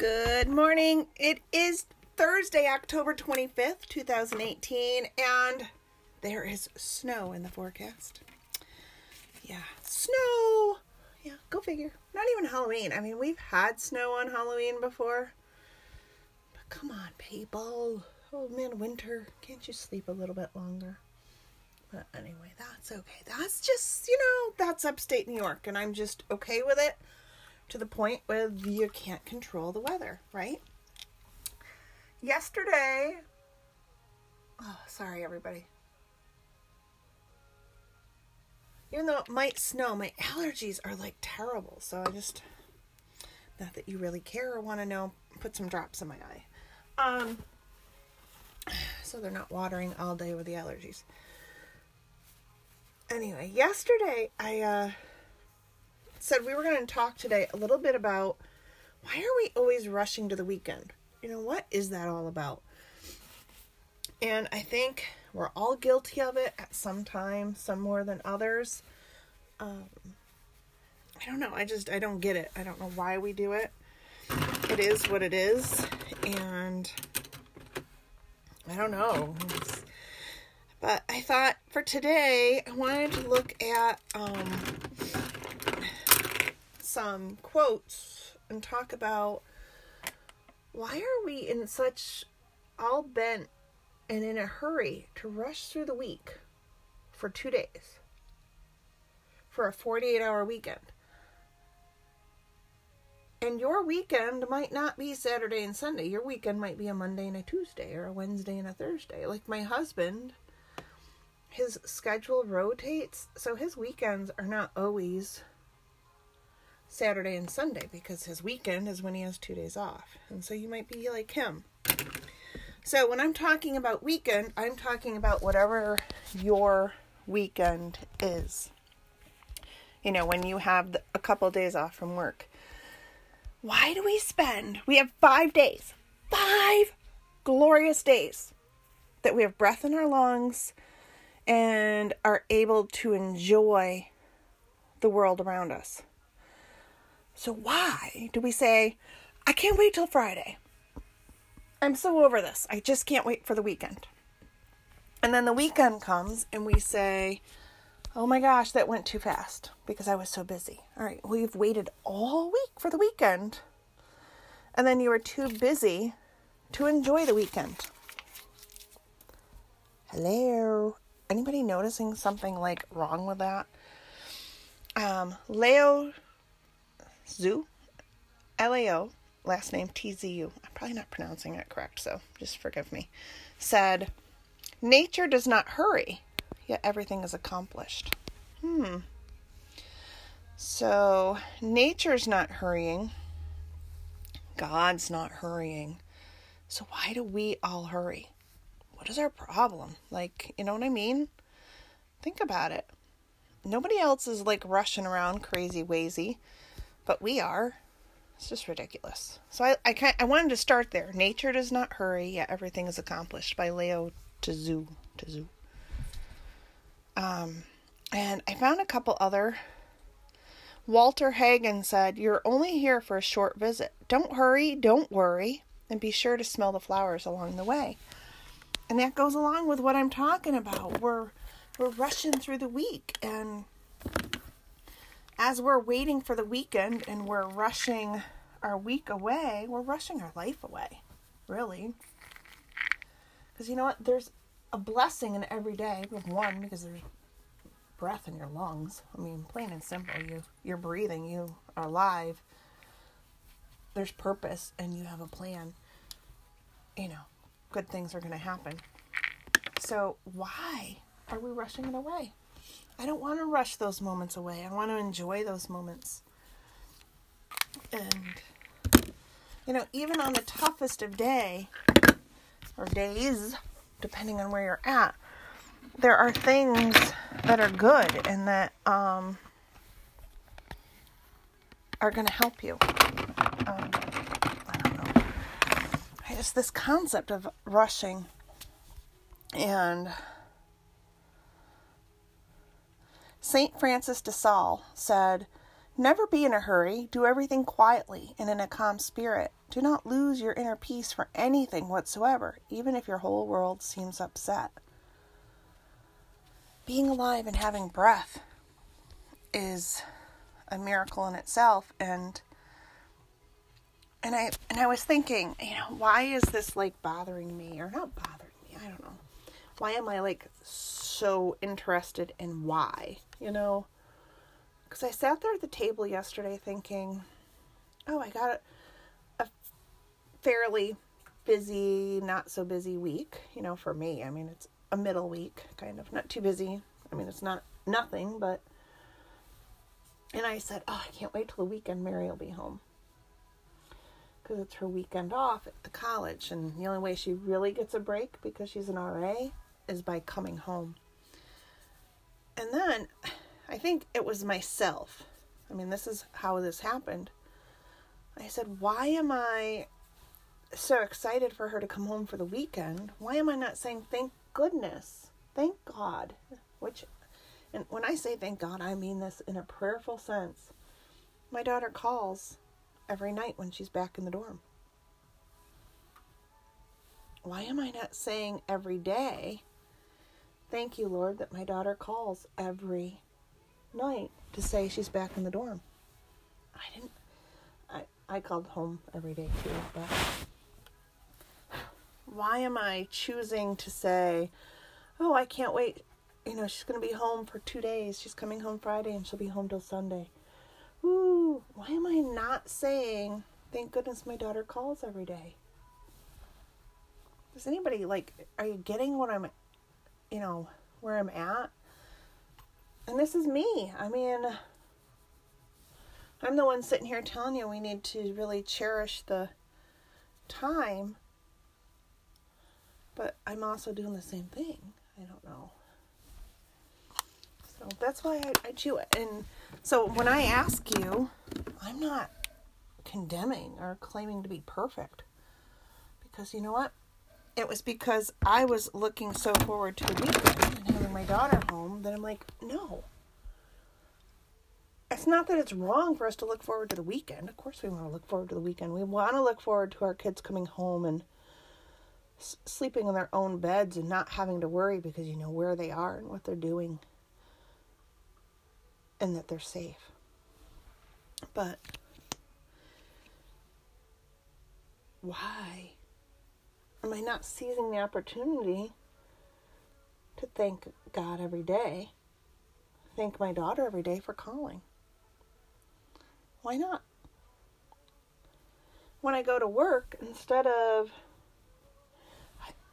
Good morning. It is Thursday, October 25th, 2018, and there is snow in the forecast. Yeah, snow. Yeah, go figure. Not even Halloween. I mean, we've had snow on Halloween before. But come on, people. Oh man, winter. Can't you sleep a little bit longer? But anyway, that's okay. That's just, you know, that's upstate New York, and I'm just okay with it to the point where you can't control the weather, right? Yesterday, oh, sorry, everybody. Even though it might snow, my allergies are like terrible. So I just, not that you really care or want to know, put some drops in my eye. Um, so they're not watering all day with the allergies anyway, yesterday I uh, said we were going to talk today a little bit about why are we always rushing to the weekend? You know, what is that all about? And I think we're all guilty of it at some time, some more than others. Um, I don't know. I just, I don't get it. I don't know why we do it. It is what it is. And I don't know. But I thought for today, I wanted to look at um, some quotes and talk about why are we in such all bent and in a hurry to rush through the week for two days for a 48 hour weekend. And your weekend might not be Saturday and Sunday. Your weekend might be a Monday and a Tuesday or a Wednesday and a Thursday. Like my husband his schedule rotates, so his weekends are not always Saturday and Sunday because his weekend is when he has two days off. And so you might be like him. So when I'm talking about weekend, I'm talking about whatever your weekend is. You know, when you have a couple days off from work. Why do we spend? We have five days, five glorious days that we have breath in our lungs and are able to enjoy the world around us. So, why do we say, I can't wait till Friday? I'm so over this. I just can't wait for the weekend. And then the weekend comes and we say, Oh my gosh, that went too fast because I was so busy. All right, well, you've waited all week for the weekend. And then you were too busy to enjoy the weekend. Hello anybody noticing something like wrong with that? Um, Leo Zoo, L A O, last name T Z U. I'm probably not pronouncing it correct, so just forgive me. Said, Nature does not hurry, yet everything is accomplished. Hmm. So, nature's not hurrying, God's not hurrying. So, why do we all hurry? what is our problem? Like, you know what I mean? Think about it. Nobody else is like rushing around crazy wazy, but we are. It's just ridiculous. So I I kind I wanted to start there. Nature does not hurry, yet everything is accomplished by Leo Tzu Tzu. Um, and I found a couple other. Walter Hagen said, "You're only here for a short visit. Don't hurry, don't worry, and be sure to smell the flowers along the way." and that goes along with what I'm talking about. We're we're rushing through the week and as we're waiting for the weekend and we're rushing our week away, we're rushing our life away. Really. Cuz you know what? There's a blessing in every day. With one because there's breath in your lungs. I mean, plain and simple, you you're breathing, you are alive. There's purpose and you have a plan. You know, good things are going to happen. So, why are we rushing it away? I don't want to rush those moments away. I want to enjoy those moments. And, you know, even on the toughest of day or days, depending on where you're at, there are things that are good and that um, are going to help you. Um, just this concept of rushing and St. Francis de Sales said, Never be in a hurry. Do everything quietly and in a calm spirit. Do not lose your inner peace for anything whatsoever, even if your whole world seems upset. Being alive and having breath is a miracle in itself and and I and I was thinking, you know, why is this like bothering me or not bothering me? I don't know. Why am I like so interested in why, you know? Cuz I sat there at the table yesterday thinking, oh, I got a fairly busy, not so busy week, you know, for me. I mean, it's a middle week, kind of. Not too busy. I mean, it's not nothing, but and I said, Oh, I can't wait till the weekend. Mary will be home. Because it's her weekend off at the college. And the only way she really gets a break because she's an RA is by coming home. And then I think it was myself. I mean, this is how this happened. I said, Why am I so excited for her to come home for the weekend? Why am I not saying thank goodness? Thank God. Which and when I say thank God, I mean this in a prayerful sense. My daughter calls every night when she's back in the dorm. Why am I not saying every day, thank you, Lord, that my daughter calls every night to say she's back in the dorm? I didn't, I, I called home every day too, but why am I choosing to say, oh, I can't wait you know, she's going to be home for two days. She's coming home Friday and she'll be home till Sunday. Ooh, why am I not saying, thank goodness my daughter calls every day? Does anybody, like, are you getting what I'm, you know, where I'm at? And this is me. I mean, I'm the one sitting here telling you we need to really cherish the time. But I'm also doing the same thing. I don't know. So that's why I, I chew it. And so when I ask you, I'm not condemning or claiming to be perfect. Because you know what? It was because I was looking so forward to the weekend and having my daughter home that I'm like, no. It's not that it's wrong for us to look forward to the weekend. Of course, we want to look forward to the weekend. We want to look forward to our kids coming home and s- sleeping in their own beds and not having to worry because you know where they are and what they're doing and that they're safe. But why am I not seizing the opportunity to thank God every day? Thank my daughter every day for calling. Why not? When I go to work, instead of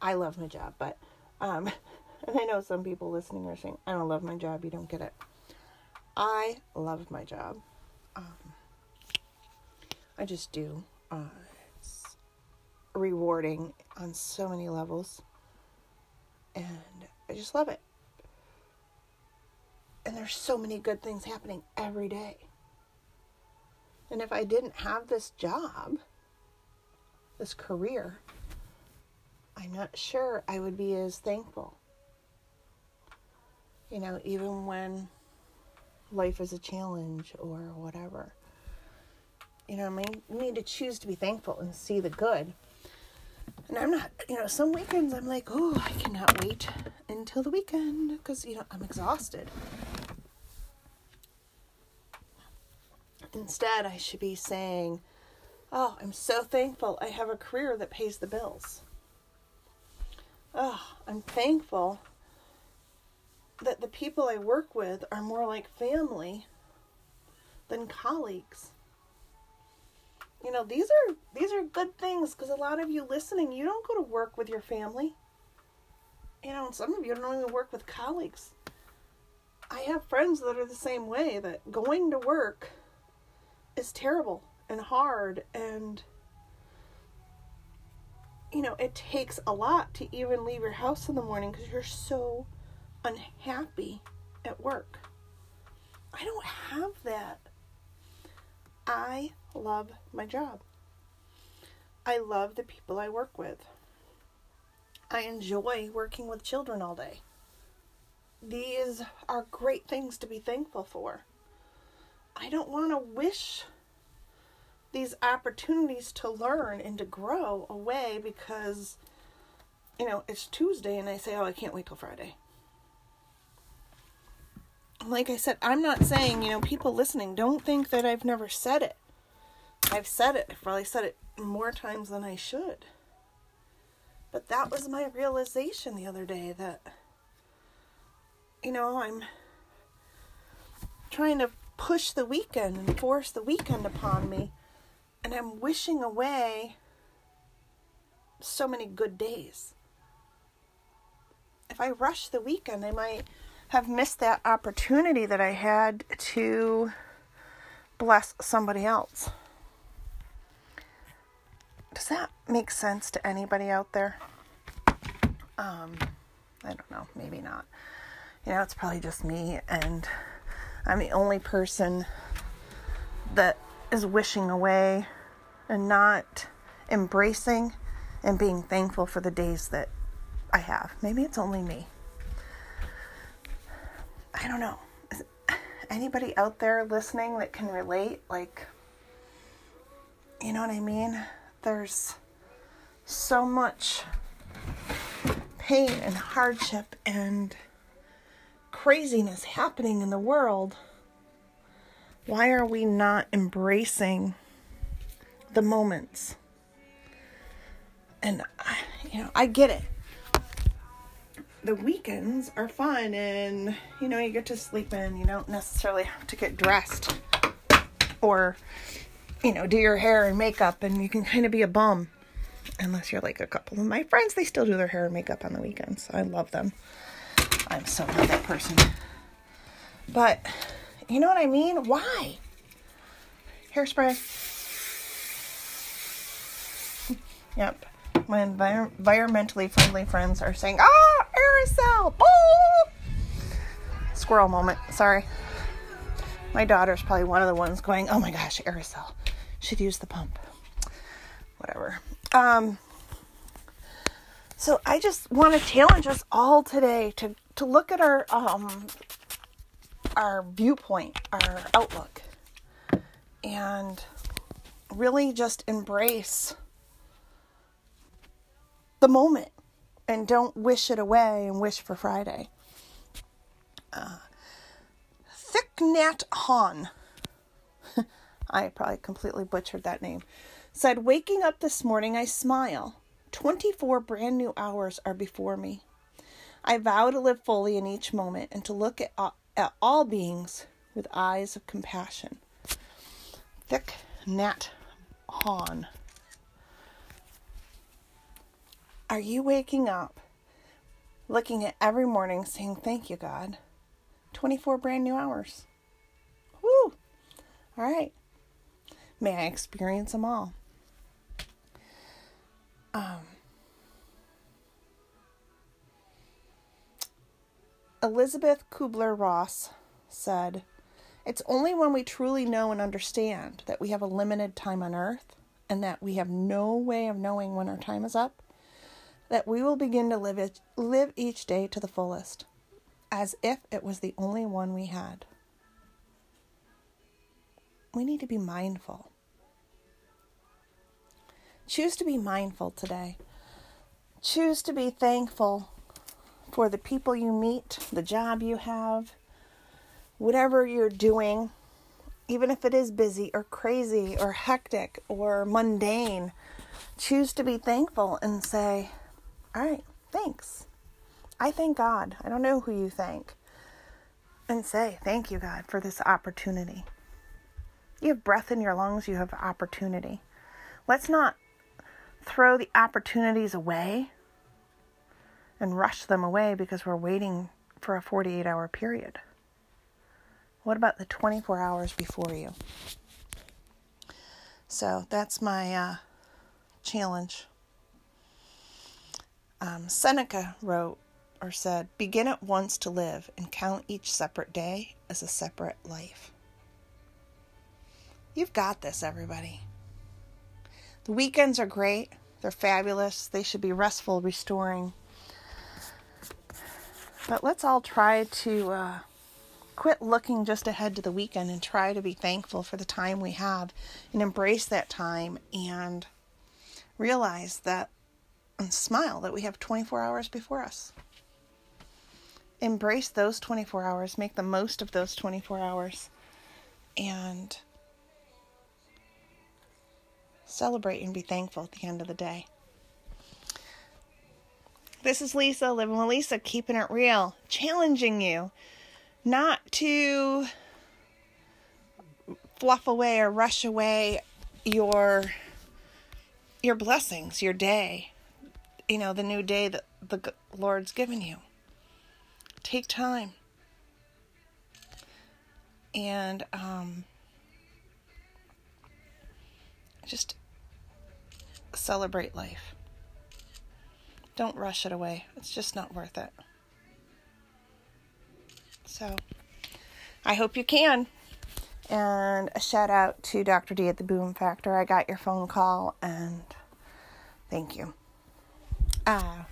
I, love my job, but um, and I know some people listening are saying, I don't love my job, you don't get it. I love my job. Um, I just do. Uh, rewarding on so many levels. And I just love it. And there's so many good things happening every day. And if I didn't have this job, this career, I'm not sure I would be as thankful. You know, even when life is a challenge or whatever. You know, I need to choose to be thankful and see the good. And I'm not, you know, some weekends I'm like, oh, I cannot wait until the weekend because, you know, I'm exhausted. Instead, I should be saying, oh, I'm so thankful I have a career that pays the bills. Oh, I'm thankful that the people I work with are more like family than colleagues. You know, these are these are good things because a lot of you listening, you don't go to work with your family. You know, some of you don't even work with colleagues. I have friends that are the same way that going to work is terrible and hard and you know, it takes a lot to even leave your house in the morning because you're so unhappy at work. I don't have that. I love my job. I love the people I work with. I enjoy working with children all day. These are great things to be thankful for. I don't want to wish these opportunities to learn and to grow away because, you know, it's Tuesday and I say, oh, I can't wait till Friday. Like I said, I'm not saying, you know, people listening don't think that I've never said it. I've said it. I've probably said it more times than I should. But that was my realization the other day that, you know, I'm trying to push the weekend and force the weekend upon me. And I'm wishing away so many good days. If I rush the weekend, I might have missed that opportunity that I had to bless somebody else. Does that make sense to anybody out there? Um, I don't know, maybe not. You know, it's probably just me, and I'm the only person that is wishing away and not embracing and being thankful for the days that I have. Maybe it's only me. I don't know. Anybody out there listening that can relate? Like, you know what I mean? There's so much pain and hardship and craziness happening in the world. Why are we not embracing the moments? And, you know, I get it. The weekends are fun and, you know, you get to sleep in. You don't necessarily have to get dressed or you know, do your hair and makeup and you can kind of be a bum. Unless you're like a couple of my friends, they still do their hair and makeup on the weekends. I love them. I'm so not that person. But you know what I mean? Why? Hairspray. yep. My envir- environmentally friendly friends are saying, ah, aerosol. Oh! Squirrel moment. Sorry. My daughter's probably one of the ones going, oh my gosh, aerosol. Should use the pump. Whatever. Um, so I just want to challenge us all today to, to look at our um, our viewpoint, our outlook, and really just embrace the moment and don't wish it away and wish for Friday. Uh, Thich Hanh I probably completely butchered that name, said, Waking up this morning, I smile. 24 brand new hours are before me. I vow to live fully in each moment and to look at, uh, at all beings with eyes of compassion. Thich Nhat Hanh. Are you waking up, looking at every morning, saying, Thank you, God? 24 brand new hours. Woo! All right. May I experience them all. Um, Elizabeth Kubler Ross said, It's only when we truly know and understand that we have a limited time on earth and that we have no way of knowing when our time is up that we will begin to live, it, live each day to the fullest, as if it was the only one we had we need to be mindful. Choose to be mindful today. Choose to be thankful for the people you meet, the job you have, whatever you're doing, even if it is busy or crazy or hectic or mundane. Choose to be thankful and say, All right, thanks. I thank God. I don't know who you thank. And say, Thank you, God, for this opportunity. You have breath in your lungs, you have opportunity. Let's not throw the opportunities away and rush them away because we're waiting for a 48 hour period. What about the 24 hours before you? So that's my uh, challenge. Um, Seneca wrote or said, Begin at once to live and count each separate day as a separate life. You've got this, everybody. The weekends are great. They're fabulous. They should be restful, restoring. But let's all try to uh, quit looking just ahead to the weekend and try to be thankful for the time we have and embrace that time and realize that and smile that we have 24 hours before us. Embrace those 24 hours, make the most of those 24 hours, and celebrate and be thankful at the end of the day. This is Lisa, living with Lisa, keeping it real, challenging you not to fluff away or rush away your your blessings, your day, you know, the new day that the Lord's given you. Take time and um, just celebrate life. Don't rush it away. It's just not worth it. So, I hope you can. And a shout out to Dr. D at the Boom Factor. I got your phone call and thank you. Ah.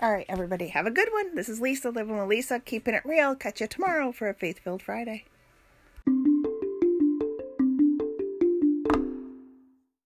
All right, everybody, have a good one. This is Lisa living with Lisa, keeping it real. Catch you tomorrow for a faith filled Friday.